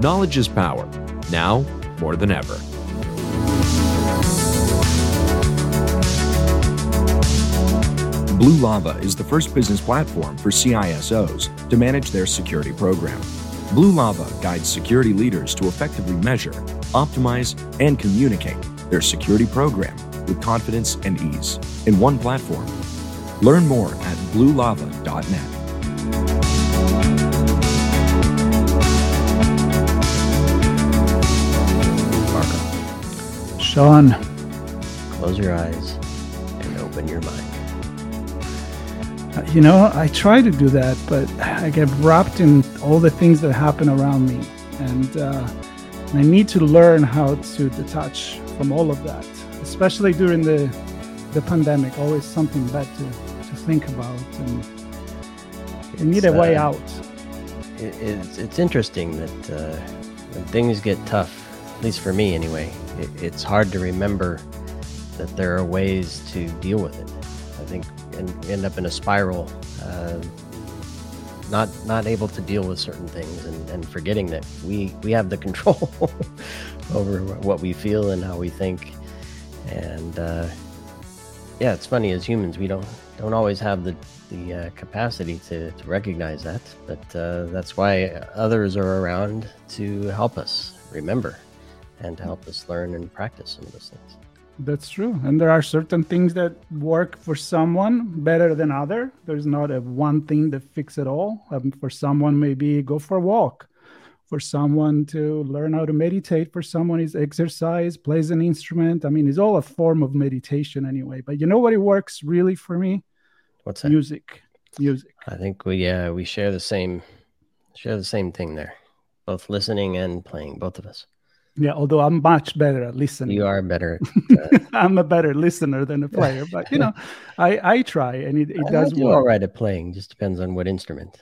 Knowledge is power, now more than ever. Blue Lava is the first business platform for CISOs to manage their security program. Blue Lava guides security leaders to effectively measure, optimize, and communicate their security program with confidence and ease in one platform. Learn more at bluelava.net. Sean. Close your eyes and open your mind. You know, I try to do that, but I get wrapped in all the things that happen around me. And uh, I need to learn how to detach from all of that, especially during the, the pandemic. Always something bad to, to think about. And you need a way uh, out. It, it's, it's interesting that uh, when things get tough, at least for me anyway, it, it's hard to remember that there are ways to deal with it. I think and end up in a spiral, uh, not not able to deal with certain things, and, and forgetting that we we have the control over what we feel and how we think. And uh, yeah, it's funny as humans we don't don't always have the the uh, capacity to, to recognize that, but uh, that's why others are around to help us remember and to help us learn and practice some of those things. That's true. And there are certain things that work for someone better than other. There's not a one thing that fix it all. Um, for someone, maybe go for a walk. For someone to learn how to meditate. For someone is exercise, plays an instrument. I mean, it's all a form of meditation anyway. But you know what it works really for me? What's that? Music. Music. I think we yeah we share the same share the same thing there. Both listening and playing, both of us. Yeah, although I'm much better at listening. You are better. Uh, I'm a better listener than a player, but you know, I I try and it, it does do work. all right at playing. Just depends on what instrument.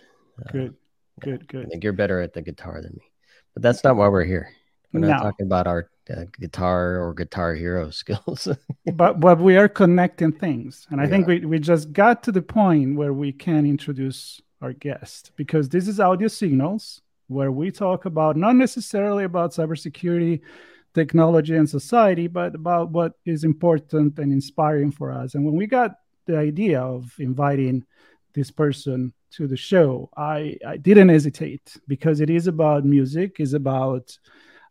Good, uh, good, good. I think you're better at the guitar than me, but that's not why we're here. We're not no. talking about our uh, guitar or guitar hero skills. but but we are connecting things, and I think we we just got to the point where we can introduce our guest because this is audio signals where we talk about not necessarily about cybersecurity, technology, and society, but about what is important and inspiring for us. And when we got the idea of inviting this person to the show, I, I didn't hesitate because it is about music, is about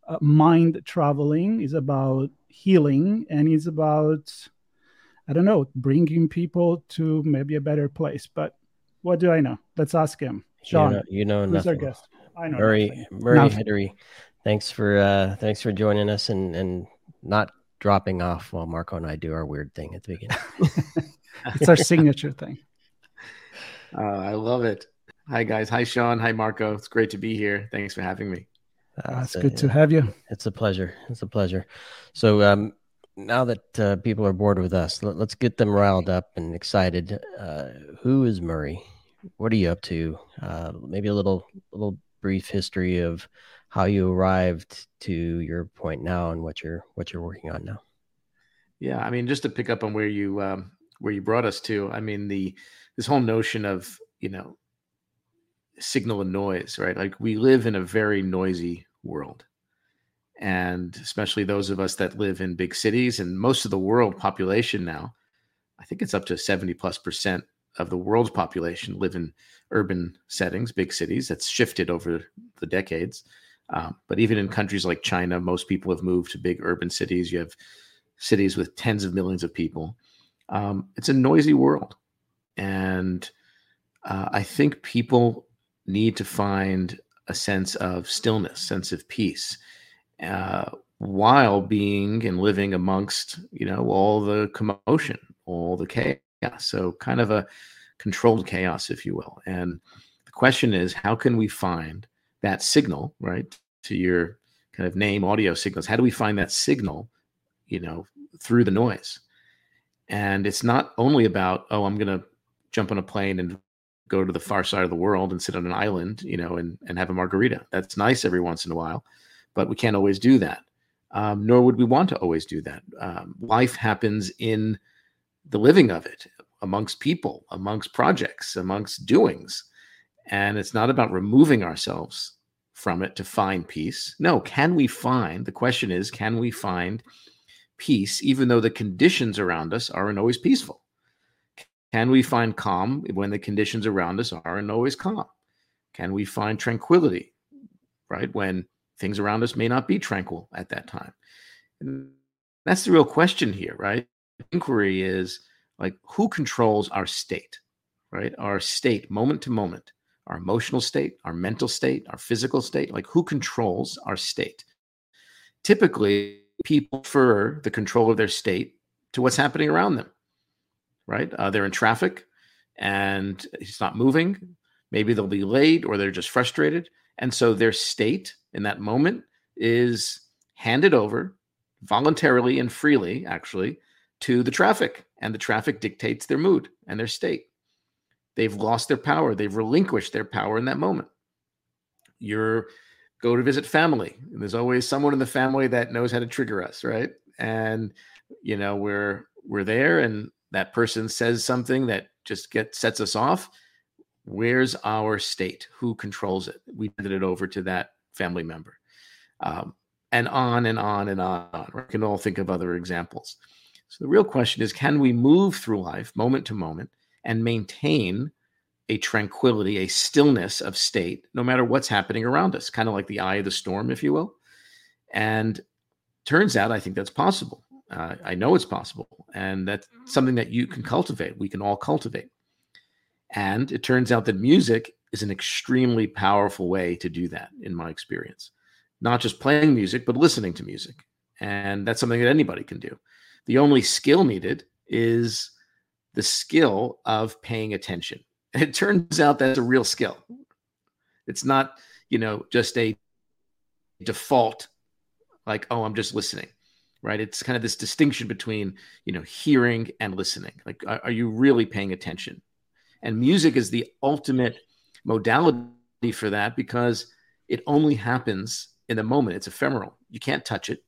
uh, mind traveling, is about healing, and is about I don't know, bringing people to maybe a better place. But what do I know? Let's ask him. Sean, you know, you know who's nothing. our guest? I know Murray Hidary. Murray Hidary. Thanks for uh, thanks for joining us and and not dropping off while Marco and I do our weird thing at the beginning. it's our signature thing. Uh, I love it. Hi guys. Hi Sean. Hi Marco. It's great to be here. Thanks for having me. Uh, it's good to have you. It's a pleasure. It's a pleasure. So um, now that uh, people are bored with us, let, us get them riled up and excited. Uh, who is Murray? What are you up to? Uh, maybe a little little brief history of how you arrived to your point now and what you're what you're working on now. Yeah, I mean, just to pick up on where you um, where you brought us to, I mean the this whole notion of you know signal and noise, right? Like we live in a very noisy world, and especially those of us that live in big cities and most of the world population now, I think it's up to seventy plus percent of the world's population live in urban settings, big cities. That's shifted over the decades. Um, but even in countries like China, most people have moved to big urban cities. You have cities with tens of millions of people. Um, it's a noisy world. And uh, I think people need to find a sense of stillness, sense of peace, uh, while being and living amongst, you know, all the commotion, all the chaos. So kind of a controlled chaos, if you will. And the question is, how can we find that signal, right, to your kind of name audio signals. How do we find that signal, you know, through the noise? And it's not only about, oh, I'm going to jump on a plane and go to the far side of the world and sit on an island, you know, and, and have a margarita. That's nice every once in a while, but we can't always do that. Um, nor would we want to always do that. Um, life happens in the living of it, amongst people, amongst projects, amongst doings. And it's not about removing ourselves from it to find peace. No, can we find, the question is, can we find peace even though the conditions around us aren't always peaceful? Can we find calm when the conditions around us aren't always calm? Can we find tranquility, right, when things around us may not be tranquil at that time? And that's the real question here, right? Inquiry is like who controls our state, right? Our state, moment to moment, our emotional state, our mental state, our physical state, like who controls our state? Typically, people prefer the control of their state to what's happening around them right? Uh, they're in traffic and he's not moving. Maybe they'll be late or they're just frustrated. And so their state in that moment is handed over voluntarily and freely, actually, to the traffic. And the traffic dictates their mood and their state. They've lost their power. They've relinquished their power in that moment. You're go to visit family. And there's always someone in the family that knows how to trigger us, right? And you know, we're we're there and that person says something that just gets sets us off where's our state who controls it we handed it over to that family member um, and on and on and on we can all think of other examples so the real question is can we move through life moment to moment and maintain a tranquility a stillness of state no matter what's happening around us kind of like the eye of the storm if you will and turns out i think that's possible uh, I know it's possible, and that's something that you can cultivate. We can all cultivate. And it turns out that music is an extremely powerful way to do that, in my experience. Not just playing music, but listening to music. And that's something that anybody can do. The only skill needed is the skill of paying attention. It turns out that's a real skill. It's not, you know, just a default, like, oh, I'm just listening right? It's kind of this distinction between you know hearing and listening. Like are, are, you really paying attention? And music is the ultimate modality for that because it only happens in the moment. It's ephemeral. You can't touch it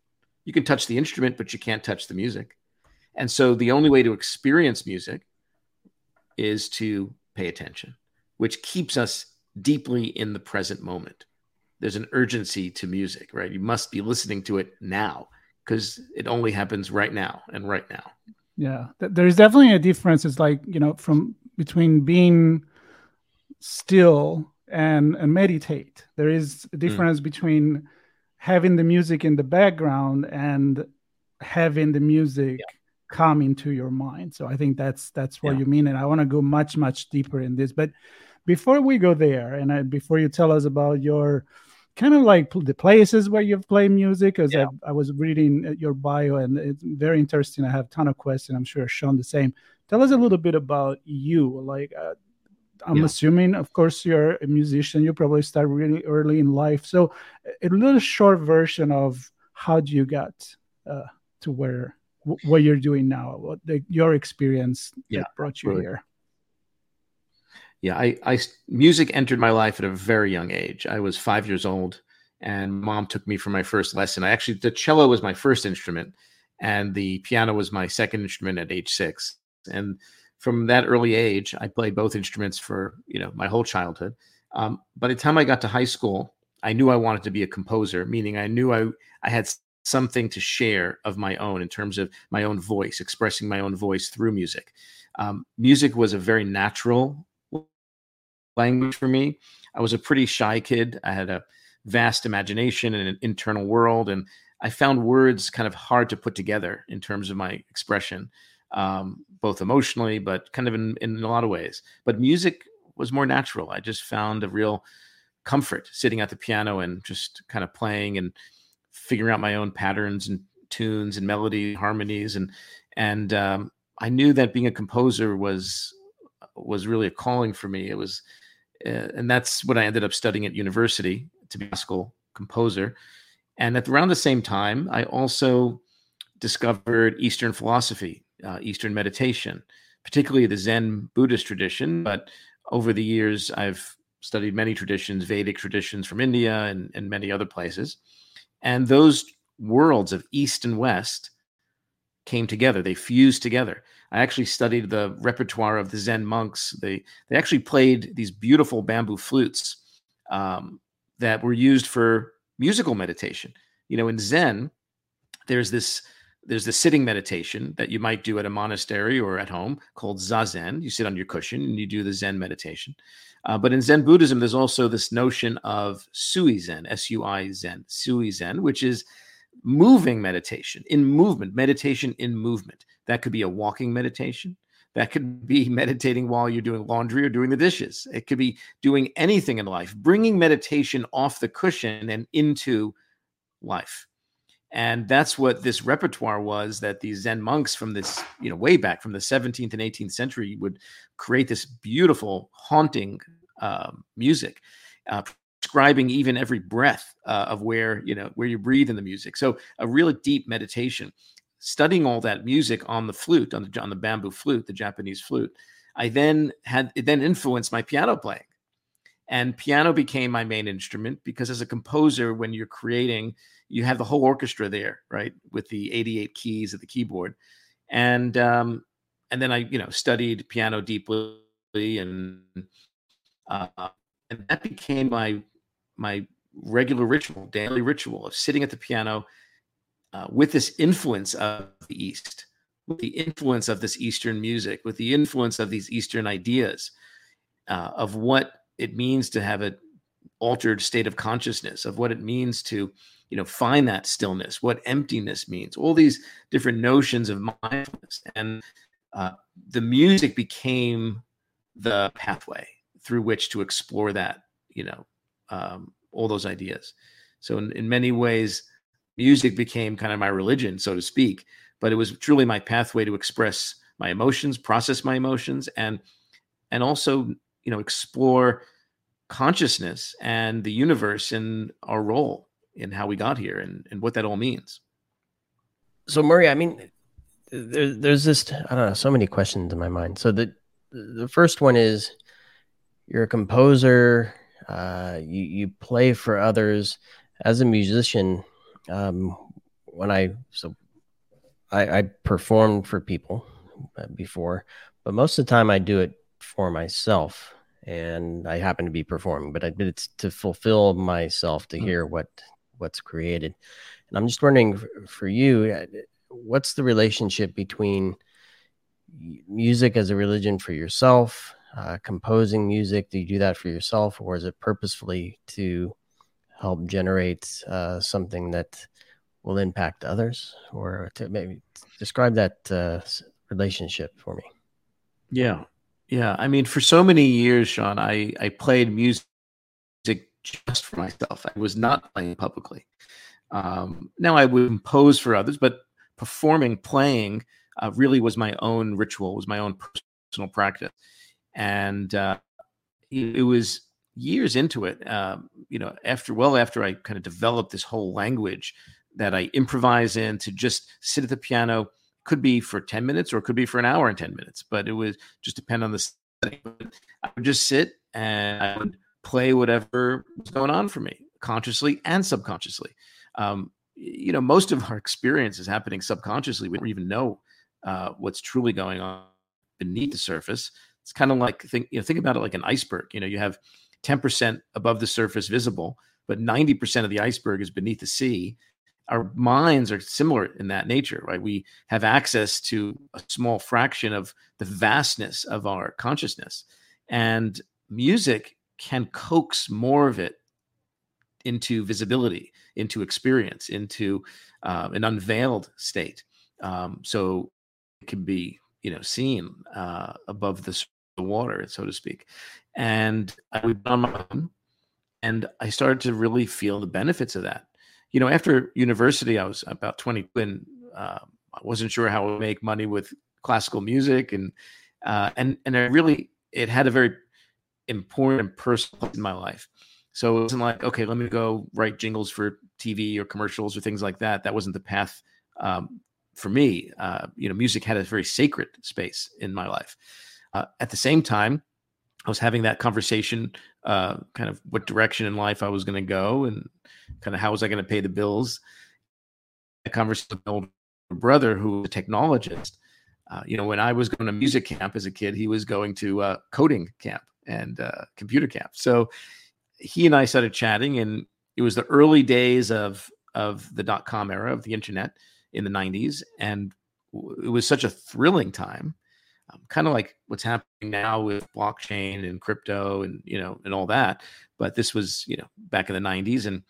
you can touch the instrument but you can't touch the music and so the only way to experience music is to pay attention which keeps us deeply in the present moment there's an urgency to music right you must be listening to it now because it only happens right now and right now. Yeah, there's definitely a difference. It's like you know, from between being still and and meditate. There is a hmm. difference mm. between having the music in the background and having the music yeah. come into your mind. So I think that's that's what yeah. you mean, and I want to go much much deeper in this. But before we go there, and I, before you tell us about your kind of like the places where you've played music because yeah. I, I, was reading uh, your bio and it's very interesting i have a ton of questions i'm sure sean the same tell us a little bit about you like uh, i'm yeah. assuming of course you're a musician you probably start really early in life so a little short version of how do you get uh, to where what you're doing now what the, your experience yeah, that brought you here yeah, I, I music entered my life at a very young age. I was five years old, and mom took me for my first lesson. I actually the cello was my first instrument, and the piano was my second instrument at age six. And from that early age, I played both instruments for you know my whole childhood. Um, by the time I got to high school, I knew I wanted to be a composer, meaning I knew I I had something to share of my own in terms of my own voice, expressing my own voice through music. Um, music was a very natural language for me. I was a pretty shy kid. I had a vast imagination and an internal world, and I found words kind of hard to put together in terms of my expression, um, both emotionally, but kind of in, in a lot of ways. But music was more natural. I just found a real comfort sitting at the piano and just kind of playing and figuring out my own patterns and tunes and melody harmonies and and um, I knew that being a composer was was really a calling for me. It was uh, and that's what I ended up studying at university to be a classical composer. And at around the same time, I also discovered Eastern philosophy, uh, Eastern meditation, particularly the Zen Buddhist tradition. But over the years, I've studied many traditions, Vedic traditions from India and, and many other places. And those worlds of East and West came together, they fused together. I actually studied the repertoire of the Zen monks. They they actually played these beautiful bamboo flutes um, that were used for musical meditation. You know, in Zen, there's this there's the sitting meditation that you might do at a monastery or at home called zazen. You sit on your cushion and you do the Zen meditation. Uh, but in Zen Buddhism, there's also this notion of sui Zen, S U I Zen, sui Zen, which is moving meditation, in movement, meditation in movement. That could be a walking meditation. That could be meditating while you're doing laundry or doing the dishes. It could be doing anything in life, bringing meditation off the cushion and into life. And that's what this repertoire was that these Zen monks from this, you know, way back from the 17th and 18th century would create this beautiful, haunting uh, music, uh, describing even every breath uh, of where, you know, where you breathe in the music. So a really deep meditation. Studying all that music on the flute, on the on the bamboo flute, the Japanese flute, I then had it then influenced my piano playing. And piano became my main instrument because as a composer, when you're creating, you have the whole orchestra there, right, with the 88 keys at the keyboard, and um, and then I, you know, studied piano deeply, and uh, and that became my my regular ritual, daily ritual of sitting at the piano uh, with this influence of the East, with the influence of this Eastern music, with the influence of these Eastern ideas uh, of what it means to have an altered state of consciousness, of what it means to you know find that stillness what emptiness means all these different notions of mindfulness. And uh, the music became the pathway through which to explore that you know um, all those ideas. So in, in many ways music became kind of my religion so to speak but it was truly my pathway to express my emotions process my emotions and and also you know explore consciousness and the universe and our role in how we got here and, and what that all means. So, Murray, I mean, there, there's this, I don't know, so many questions in my mind. So, the, the first one is you're a composer, uh, you, you play for others as a musician. Um, when I, so I, I performed for people uh, before, but most of the time I do it for myself and I happen to be performing, but I, it's to fulfill myself to mm. hear what what's created. And I'm just wondering for you, uh, what's the relationship between music as a religion for yourself, uh, composing music? Do you do that for yourself, or is it purposefully to help generate uh, something that will impact others? Or to maybe describe that uh, relationship for me. Yeah. Yeah. I mean, for so many years, Sean, I, I played music just for myself. I was not playing publicly. Um, now I would impose for others, but performing, playing, uh, really was my own ritual, was my own personal practice, and uh, it, it, was years into it. Um, you know, after well after I kind of developed this whole language that I improvise in to just sit at the piano. Could be for ten minutes, or could be for an hour and ten minutes, but it would just depend on the setting. I would just sit and I would play whatever was going on for me consciously and subconsciously. Um, you know, most of our experience is happening subconsciously. We don't even know uh, what's truly going on beneath the surface. It's kind of like think you know think about it like an iceberg. You know, you have 10% above the surface visible, but 90% of the iceberg is beneath the sea. Our minds are similar in that nature, right? We have access to a small fraction of the vastness of our consciousness. And music can coax more of it into visibility, into experience, into uh, an unveiled state. Um, so it can be, you know, seen uh, above the, water, so to speak. And I was on my own, and I started to really feel the benefits of that. You know, after university, I was about 20 when uh, I wasn't sure how to make money with classical music, and uh, and and I really it had a very important and personal in my life. So it wasn't like, okay, let me go write jingles for TV or commercials or things like that. That wasn't the path um, for me. Uh, you know, music had a very sacred space in my life. Uh, at the same time, I was having that conversation, uh, kind of what direction in life I was going to go, and kind of how was I going to pay the bills. A conversation with my older brother, who was a technologist. Uh, you know, when I was going to music camp as a kid, he was going to uh, coding camp and uh, computer camp. So he and I started chatting, and it was the early days of of the dot com era of the internet in the 90s, and it was such a thrilling time um, kind of like what's happening now with blockchain and crypto and you know and all that but this was you know back in the 90s and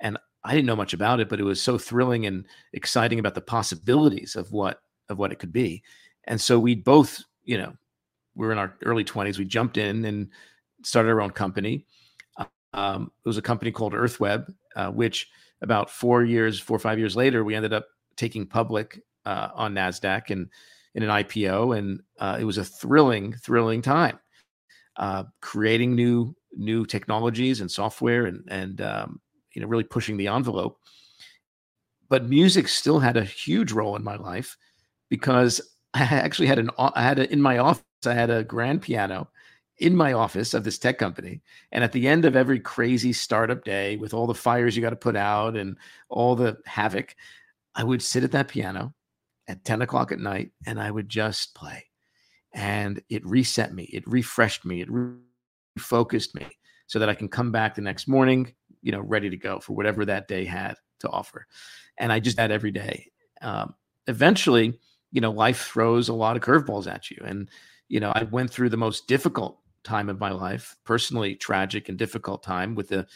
and i didn't know much about it but it was so thrilling and exciting about the possibilities of what of what it could be and so we both you know we were in our early 20s we jumped in and started our own company um, it was a company called EarthWeb uh, which about four years four or five years later we ended up taking public uh, on nasdaq and in an IPO, and uh, it was a thrilling, thrilling time. Uh, creating new new technologies and software, and and um, you know really pushing the envelope. But music still had a huge role in my life because I actually had an I had a, in my office I had a grand piano in my office of this tech company. And at the end of every crazy startup day with all the fires you got to put out and all the havoc, I would sit at that piano at 10 o'clock at night and I would just play. And it reset me, it refreshed me, it refocused me so that I can come back the next morning, you know, ready to go for whatever that day had to offer. And I just that every day. Um, eventually, you know, life throws a lot of curveballs at you. And, you know, I went through the most difficult time of my life, personally tragic and difficult time with the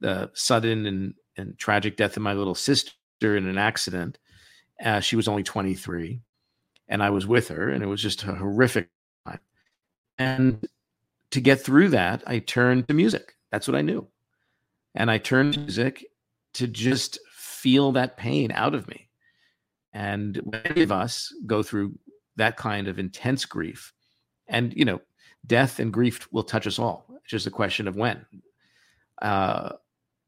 the sudden and, and tragic death of my little sister in an accident. Uh, she was only 23, and I was with her, and it was just a horrific time. And to get through that, I turned to music. That's what I knew. And I turned to music to just feel that pain out of me. And many of us go through that kind of intense grief. And, you know, death and grief will touch us all. It's just a question of when. Uh,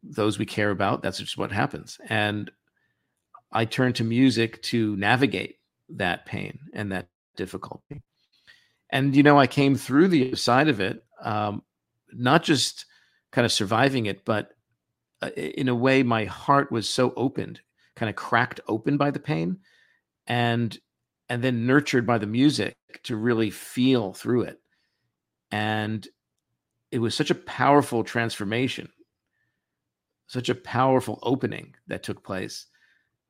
those we care about, that's just what happens. And I turn to music to navigate that pain and that difficulty. And, you know, I came through the side of it, um, not just kind of surviving it, but uh, in a way, my heart was so opened, kind of cracked open by the pain and and then nurtured by the music to really feel through it. And it was such a powerful transformation, such a powerful opening that took place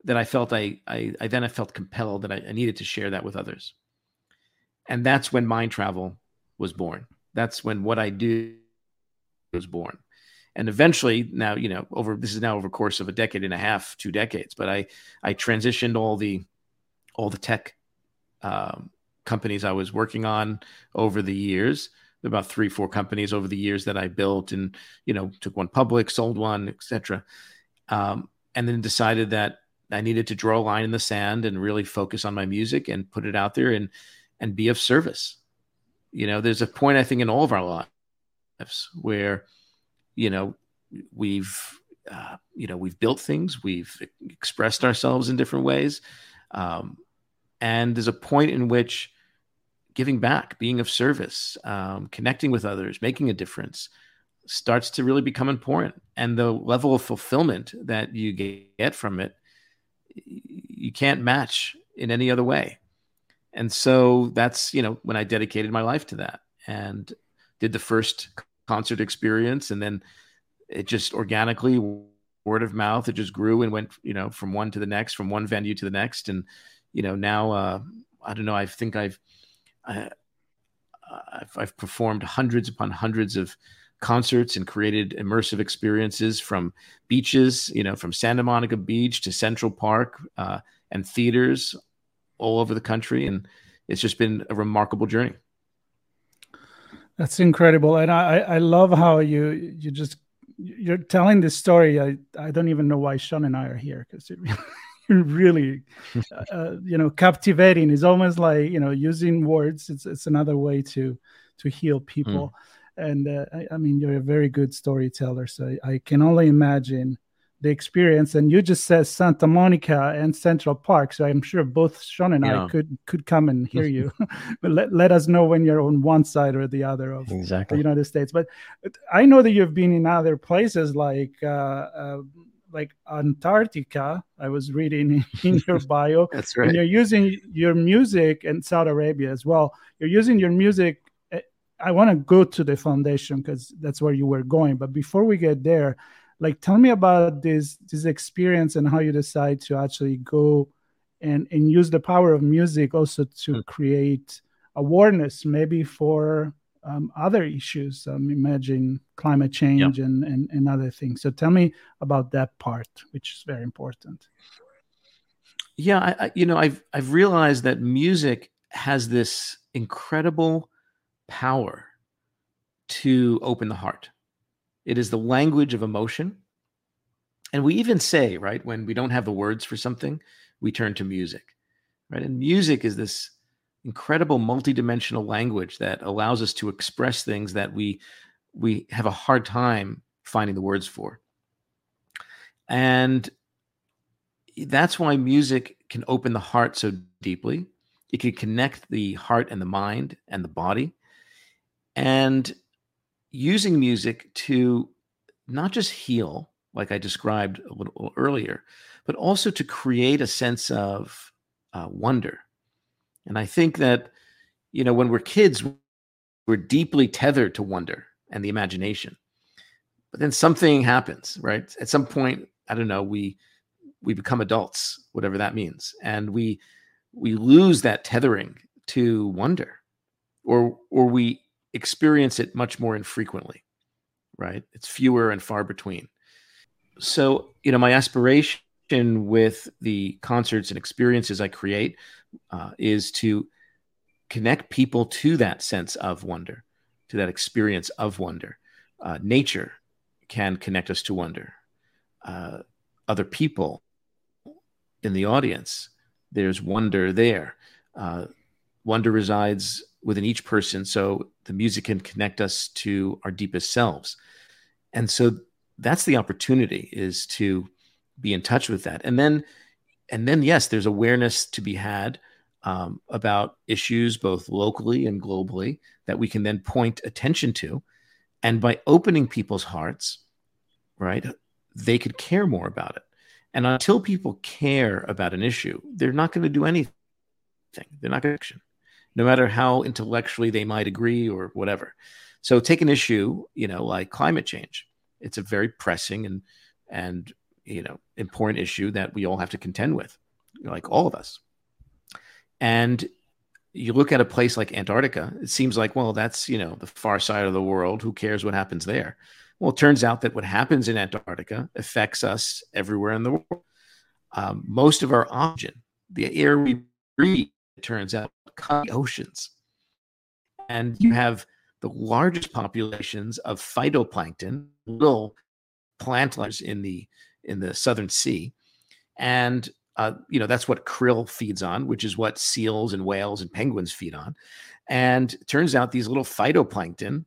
that I felt I, I, I then I felt compelled that I, I needed to share that with others. And that's when MindTravel was born. That's when what I do was born. And eventually now, you know, over this is now over course of a decade and a half, two decades, but I I transitioned all the all the tech um, companies I was working on over the years about three, four companies over the years that I built and, you know, took one public, sold one, etc. Um, and then decided that I needed to draw a line in the sand and really focus on my music and put it out there and and be of service. You know, there's a point I think in all of our lives where, you know, we've uh, you know we've built things, we've expressed ourselves in different ways, um, and there's a point in which giving back, being of service, um, connecting with others, making a difference starts to really become important. And the level of fulfillment that you get from it you can't match in any other way. And so that's, you know, when I dedicated my life to that and did the first concert experience. And then it just organically, word of mouth, it just grew and went, you know, from one to the next, from one venue to the next. And, you know, now, uh, I don't know, I think I've, I, I've, I've performed hundreds upon hundreds of concerts and created immersive experiences from beaches, you know, from Santa Monica Beach to Central Park uh, and theaters all over the country. And it's just been a remarkable journey. That's incredible. And I, I love how you, you just, you're telling this story. I, I don't even know why Sean and I are here because it really, uh, you know, captivating. It's almost like, you know, using words. It's, it's another way to, to heal people. Mm and uh, I, I, mean you're a very good storyteller so I, I, can only imagine the experience. And you just said Santa Monica and Central Park, so I'm sure both Sean and yeah. I could could come and hear you. but let, let us know when you're on one side or the other of exactly. the United States. But I know that you've been in other places like. Uh, uh, like Antarctica, I was reading in your bio. That's right. And you're using your music and Saudi Arabia as well. You're using your music. Eh, I want to go to the foundation because that's where you were going. But before we get there, like tell me about this this experience and how you decide to actually go and and use the power of music also to mm. create awareness maybe for um, other issues um, imagine climate change and, and and other things so tell me about that part which is very important yeah I, I, you know i've i've realized that music has this incredible power to open the heart it is the language of emotion. And we even say, right, when we don't have the words for something, we turn to music, right? And music is this incredible multidimensional language that allows us to express things that we we have a hard time finding the words for. And that's why music can open the heart so deeply. It can connect the heart and the mind and the body. And using music to not just heal, like I described a little earlier, but also to create a sense of uh, wonder. And I think that, you know, when we're kids, we're deeply tethered to wonder and the imagination. But then something happens, right? At some point, I don't know, we we become adults, whatever that means, and we we lose that tethering to wonder, or or we experience it much more infrequently, right? It's fewer and far between. So, you know, my aspiration with the concerts and experiences I create uh, is to connect people to that sense of wonder, to that experience of wonder. Uh, nature can connect us to wonder. Uh, other people in the audience, there's wonder there. Uh, wonder resides within each person so the music can connect us to our deepest selves and so that's the opportunity is to be in touch with that and then and then yes there's awareness to be had um, about issues both locally and globally that we can then point attention to and by opening people's hearts right they could care more about it and until people care about an issue they're not going to do anything they're not going to action, no matter how intellectually they might agree or whatever. So take an issue, you know, like climate change. It's a very pressing and and you know important issue that we all have to contend with, like all of us. And you look at a place like Antarctica, it seems like, well, that's you know the far side of the world. Who cares what happens there? Well, it turns out that what happens in Antarctica affects us everywhere in the world. Um, most of our oxygen, the air we breathe, it turns out, come oceans. And you have the largest populations of phytoplankton, little plant planters in the in the southern sea, and uh, you know that's what krill feeds on, which is what seals and whales and penguins feed on. And turns out these little phytoplankton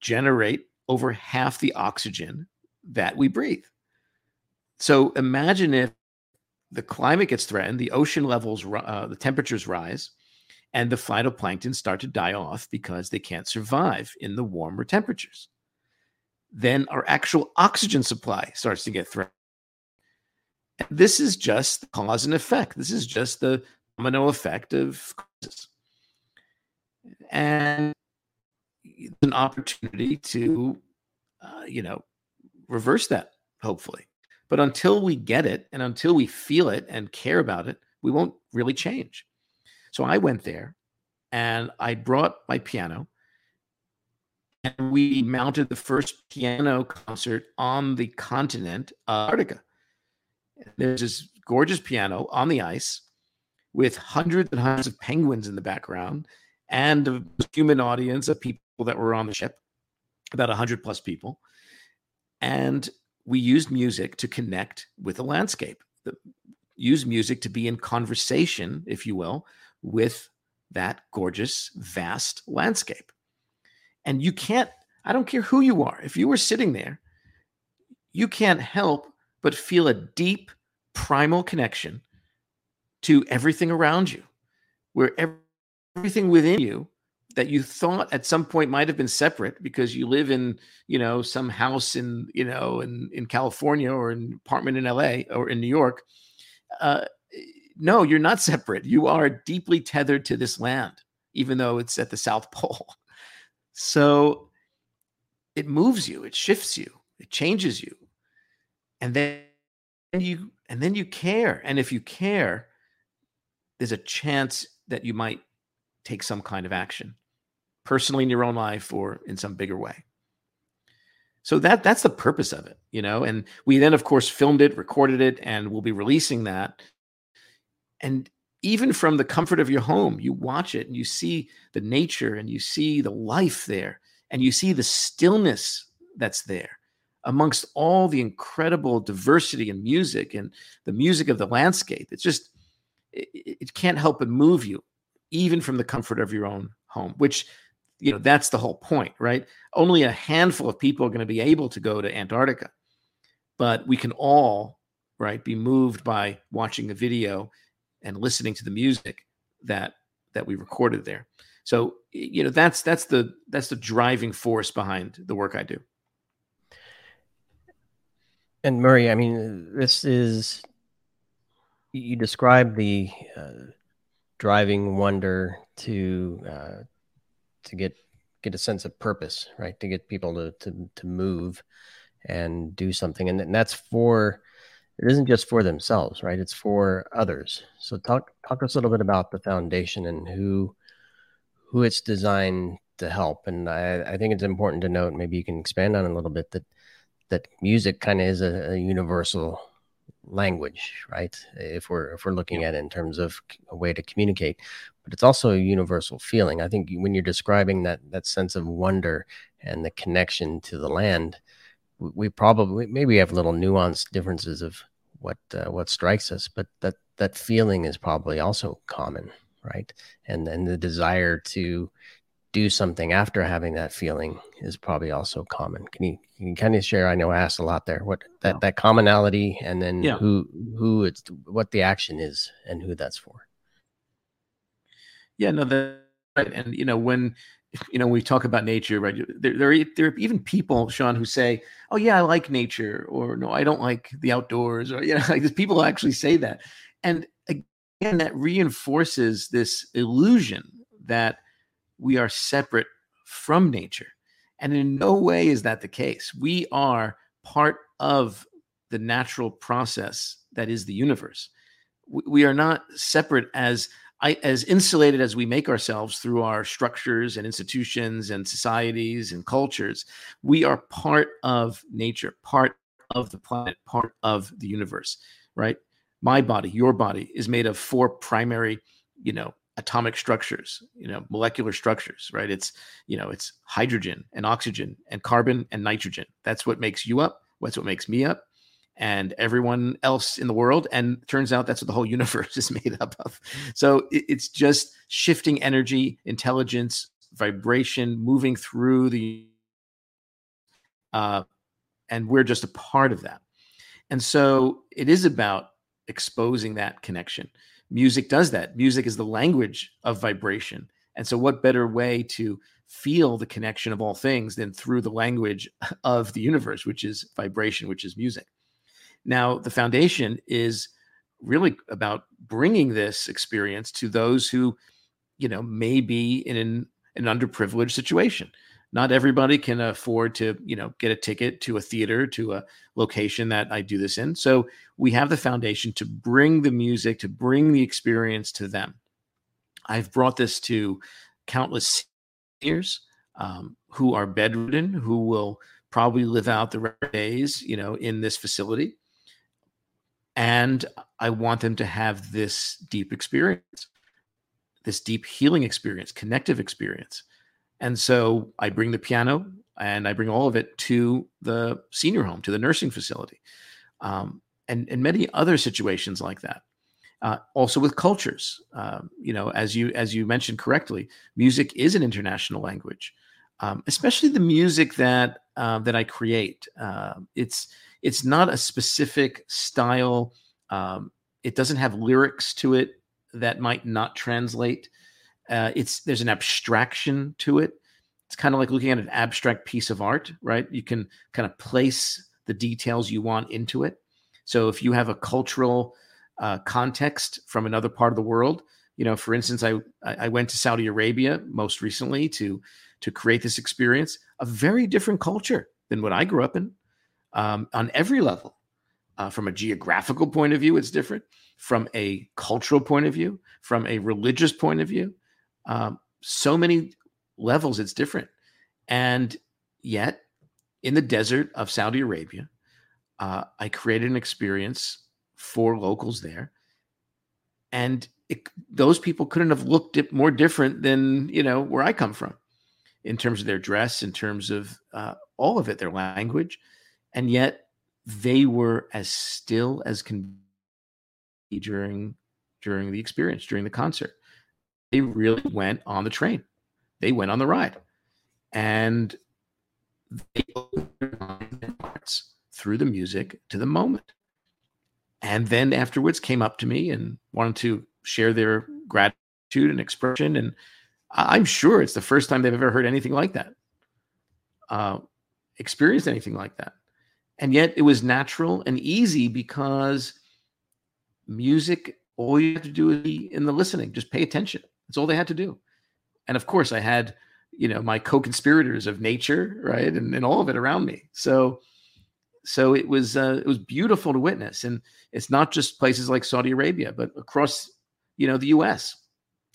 generate over half the oxygen that we breathe. So imagine if the climate gets threatened, the ocean levels, uh, the temperatures rise, and the phytoplankton start to die off because they can't survive in the warmer temperatures. Then our actual oxygen supply starts to get threatened. This is just cause and effect. This is just the domino effect of causes. And it's an opportunity to, uh, you know, reverse that, hopefully. But until we get it and until we feel it and care about it, we won't really change. So I went there and I brought my piano and we mounted the first piano concert on the continent of Antarctica. There's this gorgeous piano on the ice with hundreds and hundreds of penguins in the background and a human audience of people that were on the ship, about 100 plus people. And we used music to connect with the landscape, the, use music to be in conversation, if you will, with that gorgeous, vast landscape. And you can't, I don't care who you are, if you were sitting there, you can't help but feel a deep primal connection to everything around you, where everything within you that you thought at some point might have been separate because you live in you know some house in you know in in California or an apartment in LA or in New York uh, no you're not separate. You are deeply tethered to this land even though it's at the south pole. So it moves you it shifts you it changes you and then you and then you care and if you care there's a chance that you might take some kind of action personally in your own life or in some bigger way. So that that's the purpose of it you know and we then of course filmed it recorded it and we'll be releasing that. And even from the comfort of your home you watch it and you see the nature and you see the life there and you see the stillness that's there amongst all the incredible diversity in music and the music of the landscape. It's just it, it can't help but move you even from the comfort of your own home which you know that's the whole point right? Only a handful of people are going to be able to go to antarctica but we can all right be moved by watching a video and listening to the music that that we recorded there. So you know that's that's the that's the driving force behind the work i do and murray i mean this is you describe the uh, driving wonder to uh, to get get a sense of purpose, right? To get people to to to move and do something, and, and that's for it isn't just for themselves, right? It's for others. So talk talk us a little bit about the foundation and who who it's designed to help. And I, I think it's important to note, maybe you can expand on a little bit that that music kind of is a, a universal language, right? If we're if we're looking at it in terms of a way to communicate, but it's also a universal feeling. I think when you're describing that that sense of wonder and the connection to the land, we probably maybe have little nuanced differences of what uh, what strikes us, but that that feeling is probably also common, right? And then the desire to do something after having that feeling is probably also common. Can you, can you kind of share? I know I asked a lot there. What that, yeah. that commonality, and then yeah. who who it's what the action is, and who that's for. Yeah, no, that right. And you know when you know we talk about nature, right? There, there, are, there are even people, Sean, who say, "Oh yeah, I like nature," or "No, I don't like the outdoors," or you know, like there's people actually say that, and again, that reinforces this illusion that we are separate from nature. And in no way is that the case. We are part of the natural process that is the universe. We are not separate as as insulated as we make ourselves through our structures and institutions and societies and cultures. We are part of nature, part of the planet, part of the universe, right? My body, your body is made of four primary, you know, atomic structures you know molecular structures right? It's you know it's hydrogen and oxygen and carbon and nitrogen. That's what makes you up. That's what makes me up and everyone else in the world. And turns out that's what the whole universe is made up of. So it's just shifting energy intelligence vibration moving through the uh, and we're just a part of that. And so it is about exposing that connection music does that. Music is the language of vibration. And so, what better way to feel the connection of all things than through the language of the universe, which is vibration, which is music? Now, the foundation is really about bringing this experience to those who, you know, may be in an, an underprivileged situation not everybody can afford to you know get a ticket to a theater to a location that i do this in. So we have the foundation to bring the music to bring the experience to them. I've brought this to countless seniors um, who are bedridden who will probably live out the days you know in this facility. And i want them to have this deep experience this deep healing experience connective experience and so I bring the piano and I bring all of it to the senior home, to the nursing facility, um, and, and many other situations like that. Uh, also with cultures, um, you know, as you as you mentioned correctly, music is an international language, um, especially the music that uh, that I create. Uh, it's it's not a specific style. Um, it doesn't have lyrics to it that might not translate. Uh, it's there's an abstraction to it. It's kind of like looking at an abstract piece of art, right? You can kind of place the details you want into it. So if you have a cultural uh, context from another part of the world, you know, for instance, I I went to Saudi Arabia most recently to to create this experience, a very different culture than what I grew up in, um, on every level. Uh, from a geographical point of view, it's different. From a cultural point of view, from a religious point of view, um, so many levels, it's different. And yet, in the desert of Saudi Arabia, uh, I created an experience for locals there, and it, those people couldn't have looked more different than you know where I come from, in terms of their dress, in terms of uh, all of it, their language, and yet they were as still as can be during during the experience during the concert. They really went on the train. They went on the ride, and they opened their hearts through the music to the moment. And then afterwards came up to me and wanted to share their gratitude and expression. And I'm sure it's the first time they've ever heard anything like that, uh, experienced anything like that. And yet it was natural and easy because music, all you have to do is be in the listening, just pay attention. That's all they had to do. And of course, I had, you know, my co-conspirators of nature, right, and, and all of it around me. So, so it was uh, it was beautiful to witness, and it's not just places like Saudi Arabia, but across, you know, the U.S.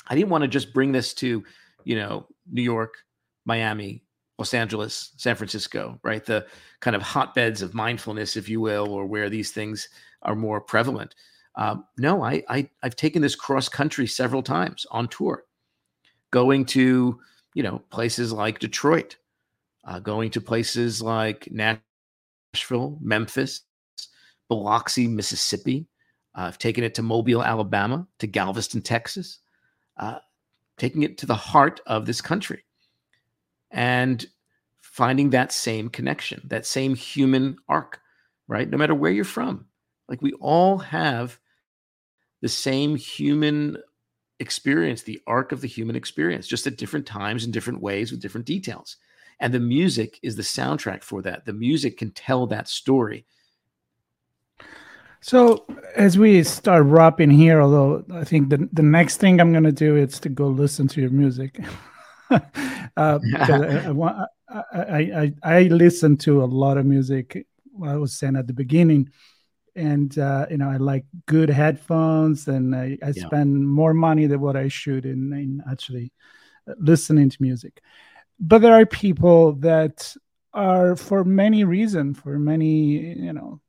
I didn't want to just bring this to, you know, New York, Miami, Los Angeles, San Francisco, right? The kind of hotbeds of mindfulness, if you will, or where these things are more prevalent. Um, no, I, I I've taken this cross country several times on tour, going to you know places like Detroit, uh, going to places like Nashville, Memphis, Biloxi, Mississippi. Uh, I've taken it to Mobile, Alabama, to Galveston, Texas, uh, taking it to the heart of this country, and finding that same connection, that same human arc, right? No matter where you're from, like we all have the same human experience, the arc of the human experience, just at different times in different ways with different details. And the music is the soundtrack for that. The music can tell that story. So as we start wrapping here, although I think the, the next thing I'm going to do is to go listen to your music. uh, I, I, I, I, I listen to a lot of music. I was saying at the beginning, and uh, you know I like good headphones, and I, I yeah. spend more money than what I should in, in actually uh, listening to music. But there are people that are, for many reasons, for many you know,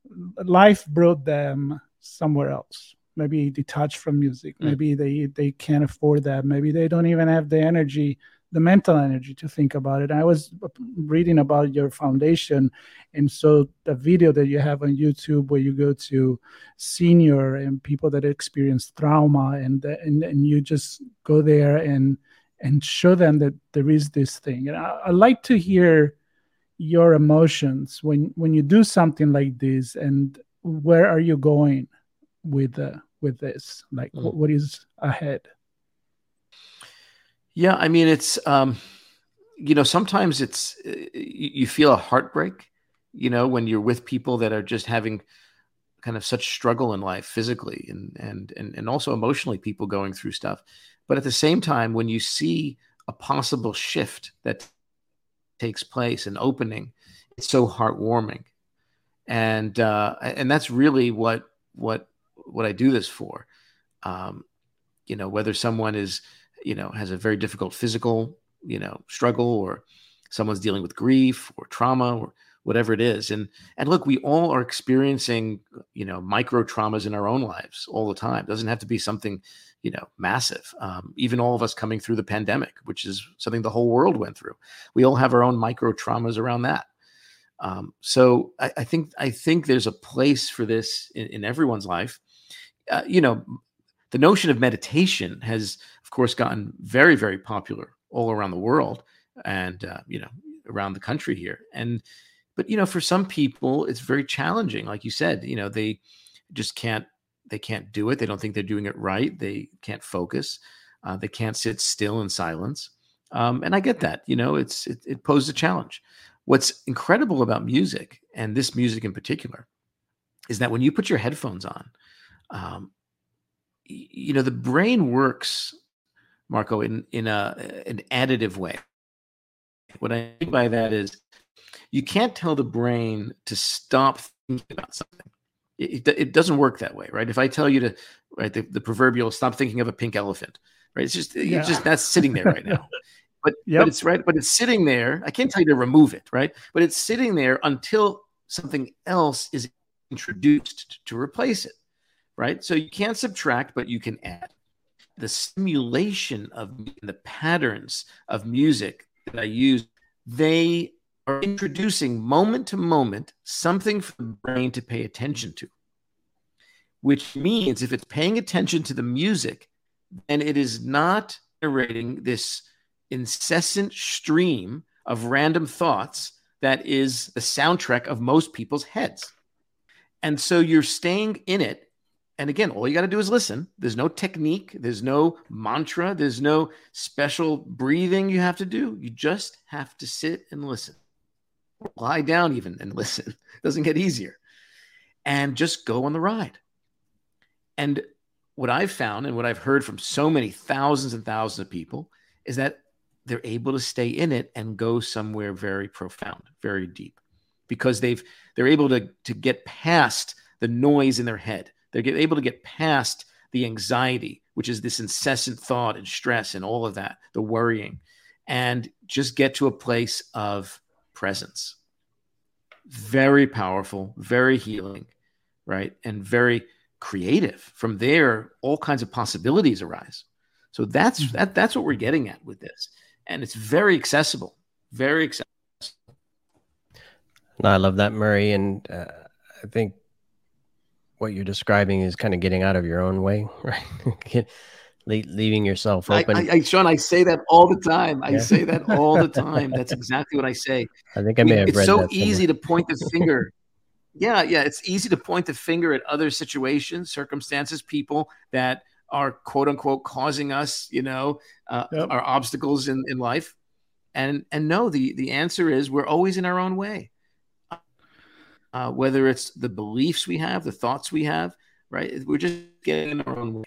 life brought them somewhere else. Maybe detached from music. Mm. Maybe they they can't afford that. Maybe they don't even have the energy the mental energy to think about it. I was reading about your foundation, and so the video that you have on YouTube where you go to senior and people that experience trauma, and and and you just go there and and show them that there is this thing. And I, I like to hear your emotions when when you do something like this, and where are you going with uh, with this? Like, mm. what, what is ahead? Yeah, I mean, it's um, you know, sometimes it's uh, you feel a heartbreak, you know, when you're with people that are just having kind of such struggle in life physically and and and and also emotionally people going through stuff. But at the same time, when you see a possible shift that takes place, an opening, it's so heartwarming. And uh, and that's really what what what I do this for. Um, you know, whether someone is you know has a very difficult physical you know struggle or someone's dealing with grief or trauma or whatever it is. And and look we all are experiencing you know micro traumas in our own lives all the time. It doesn't have to be something you know massive. Um, even all of us coming through the pandemic which is something the whole world went through. We all have our own micro traumas around that. Um, so I, I, think i think there's a place for this in, in everyone's life. Uh, you know the notion of meditation has, course, gotten very, very popular all around the world and, uh, you know, around the country here. And but you know, for some people, it's very challenging. Like you said, you know, they just can't they can't do it. They don't think they're doing it right. They can't focus. Uh, they can't sit still in silence. Um, and I get that. You know, it's it, it poses a challenge. What's incredible about music, and this music in particular, is that when you put your headphones on, um, you know, the brain works, Marco, in in a an additive way. What I mean by that is, you can't tell the brain to stop thinking about something. It, it, it doesn't work that way, right? If I tell you to, right, the, the proverbial stop thinking of a pink elephant, right? It's just, yeah. it's just that's sitting there right now. But, yep. but it's right, but it's sitting there. I can't tell you to remove it, right? But it's sitting there until something else is introduced to replace it, right? So you can't subtract, but you can add. The simulation of the patterns of music that I use, they are introducing moment to moment something for the brain to pay attention to, which means if it's paying attention to the music, then it is not generating this incessant stream of random thoughts that is the soundtrack of most people's heads. And so you're staying in it. And again, all you got to do is listen. There's no technique, there's no mantra, there's no special breathing you have to do. You just have to sit and listen. lie down even and listen. It doesn't get easier. And just go on the ride. And what I've found and what I've heard from so many thousands and thousands of people is that they're able to stay in it and go somewhere very profound, very deep, because they've they're able to to get past the noise in their head. They're able to get past the anxiety, which is this incessant thought and stress and all of that, the worrying, and just get to a place of presence. Very powerful, very healing, right? And very creative. From there, all kinds of possibilities arise. So that's mm-hmm. that that's what we're getting at with this and it's very accessible, very accessible. No, I love that, Murray, and uh, I think what you're describing is kind of getting out of your own way, right? leaving yourself open. I, I, Sean, I say that all the time. I yeah. say that all the time. That's exactly what I say. I think I may I have. It's so easy to point the finger. yeah, yeah, it's easy to point the finger at other situations, circumstances, people that are quote unquote causing us, you know, uh, yep. our obstacles in, in life. And and no, the the answer is we're always in our own way. Uh, whether it's the beliefs we have, the thoughts we have, right? We're just getting in our own way.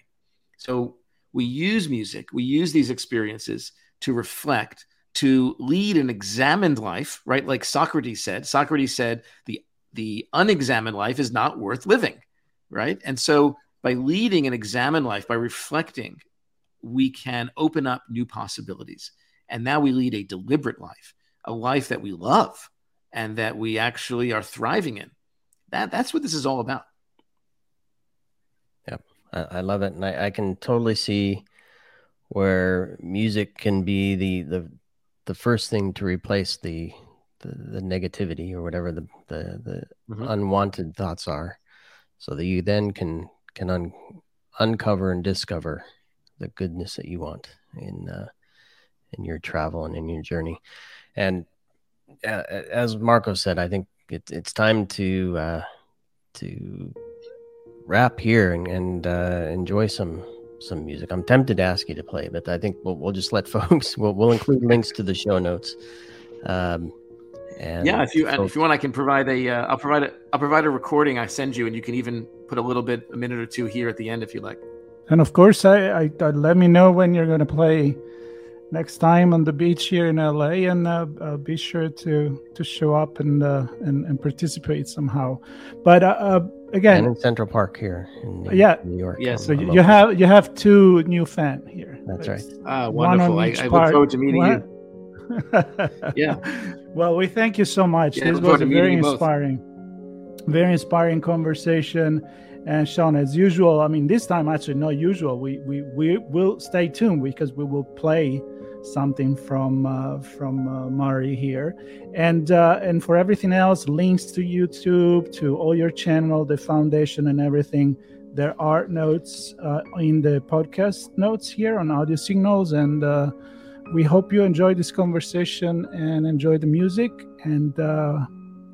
So we use music, we use these experiences to reflect, to lead an examined life, right? Like Socrates said. Socrates said the the unexamined life is not worth living, right? And so by leading an examined life, by reflecting, we can open up new possibilities. And now we lead a deliberate life, a life that we love and that we actually are thriving in. That that's what this is all about. Yep. I, I love it. And I, I, can totally see where music can be the the the first thing to replace the the, the negativity or whatever the the, the mm-hmm. unwanted thoughts are. So that you then can can un- uncover and discover the goodness that you want in uh, in your travel and in your journey. And uh, as Marco said, I think it, it's time to uh, to wrap here and, and uh, enjoy some some music. I'm tempted to ask you to play, but I think we'll, we'll just let folks. We'll, we'll include links to the show notes. Um, and yeah, if you so, if you want, I can provide a. will uh, provide a I'll provide a recording I send you, and you can even put a little bit, a minute or two here at the end if you like. And of course, I, I, I let me know when you're going to play next time on the beach here in LA, and uh, uh, be sure to to show up and uh, and, and participate somehow. But uh, uh, again, and in Central Park here in yeah, New York. Yes, so you, you have you have two new fan here. That's right. Ah, wonderful! I, I, look forward to meeting what? you. yeah. Well, we thank you so much. Yeah, this was a very inspiring, very inspiring conversation. And Sean, as usual, I mean, this time actually not usual. We we we will stay tuned because we will play something from uh, from uh, Murray here, and uh, and for everything else, links to YouTube, to all your channel, the foundation, and everything. There are notes uh, in the podcast notes here on audio signals and uh, we hope you enjoy this conversation and enjoy the music and uh,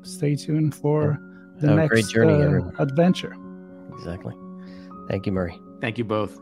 stay tuned for the Have next great journey, uh, adventure. Exactly. Thank you, Murray. Thank you both.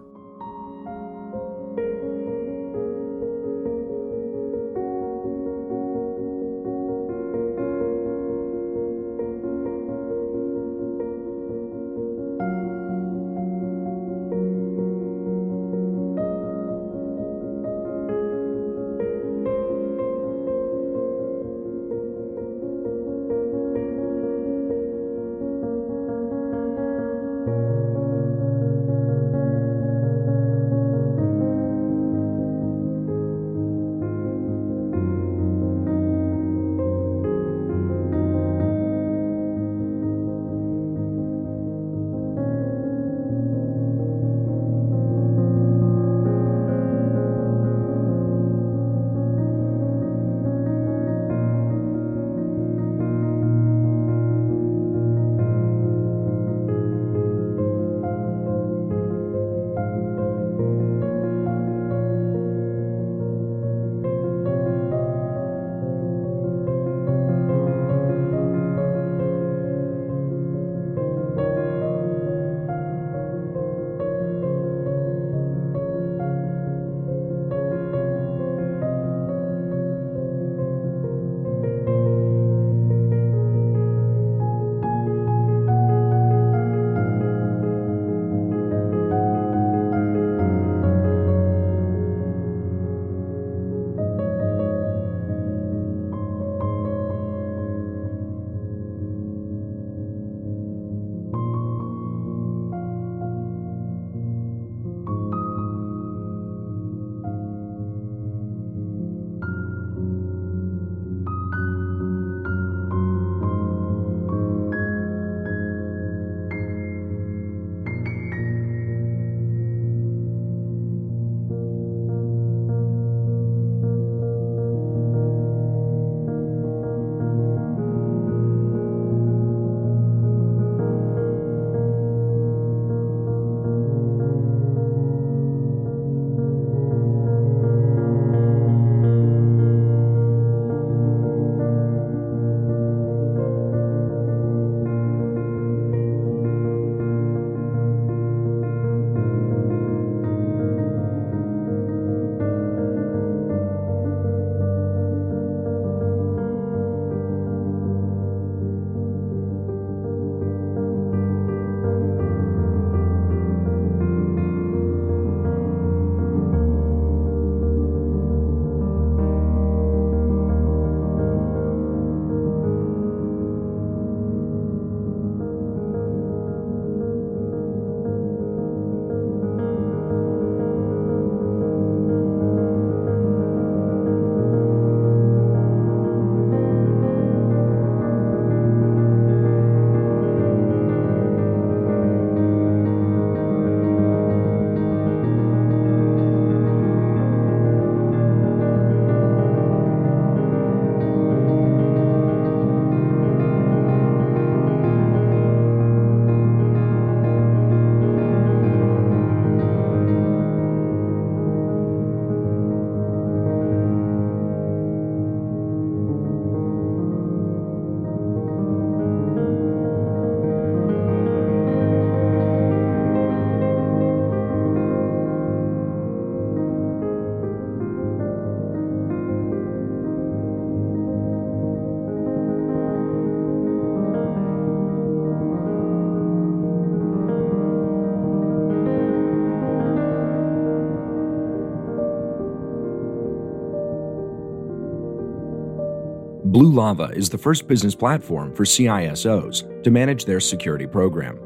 Blue Lava is the first business platform for CISOs to manage their security program.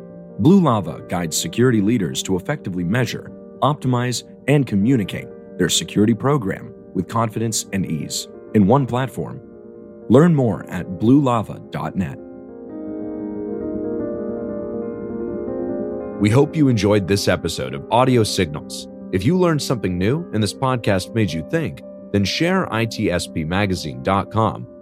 Blue Lava guides security leaders to effectively measure, optimize, and communicate their security program with confidence and ease in one platform. Learn more at bluelava.net. We hope you enjoyed this episode of Audio Signals. If you learned something new and this podcast made you think, then share itspmagazine.com